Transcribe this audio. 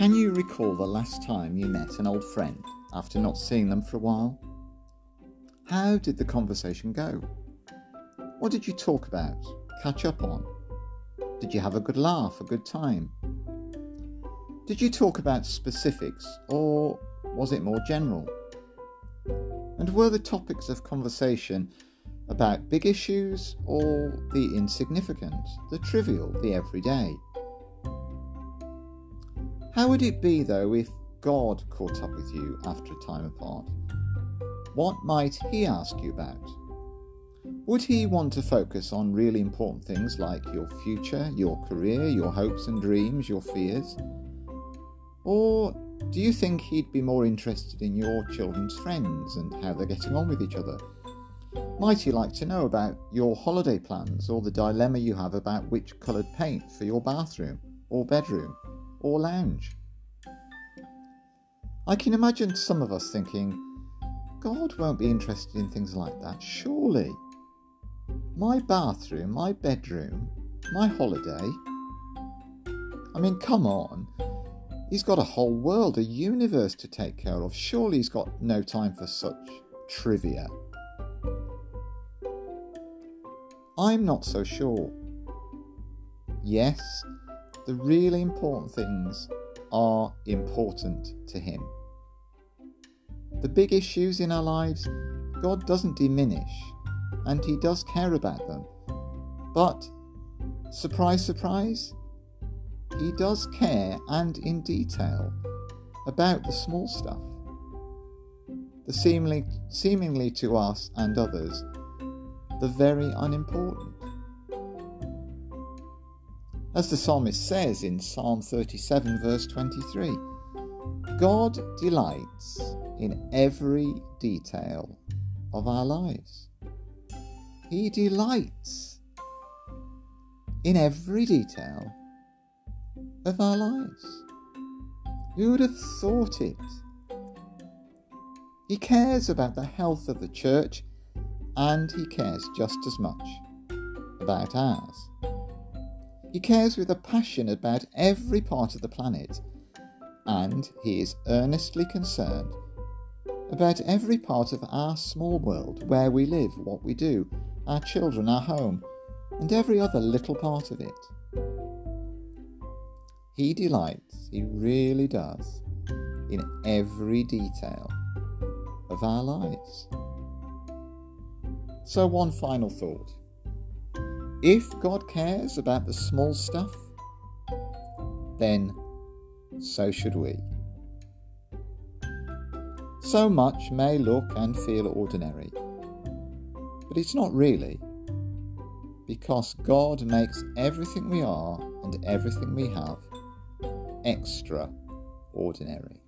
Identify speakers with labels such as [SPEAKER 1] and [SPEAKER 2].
[SPEAKER 1] Can you recall the last time you met an old friend after not seeing them for a while? How did the conversation go? What did you talk about, catch up on? Did you have a good laugh, a good time? Did you talk about specifics or was it more general? And were the topics of conversation about big issues or the insignificant, the trivial, the everyday? How would it be, though, if God caught up with you after a time apart? What might He ask you about? Would He want to focus on really important things like your future, your career, your hopes and dreams, your fears? Or do you think He'd be more interested in your children's friends and how they're getting on with each other? Might He like to know about your holiday plans or the dilemma you have about which coloured paint for your bathroom or bedroom? Or lounge. I can imagine some of us thinking, God won't be interested in things like that, surely. My bathroom, my bedroom, my holiday. I mean, come on. He's got a whole world, a universe to take care of. Surely he's got no time for such trivia. I'm not so sure. Yes, the really important things are important to Him. The big issues in our lives, God doesn't diminish and He does care about them. But, surprise, surprise, He does care and in detail about the small stuff. The seemingly, seemingly to us and others, the very unimportant. As the psalmist says in Psalm 37, verse 23 God delights in every detail of our lives. He delights in every detail of our lives. Who would have thought it? He cares about the health of the church and he cares just as much about ours. He cares with a passion about every part of the planet, and he is earnestly concerned about every part of our small world where we live, what we do, our children, our home, and every other little part of it. He delights, he really does, in every detail of our lives. So, one final thought. If God cares about the small stuff, then so should we. So much may look and feel ordinary, but it's not really, because God makes everything we are and everything we have extraordinary.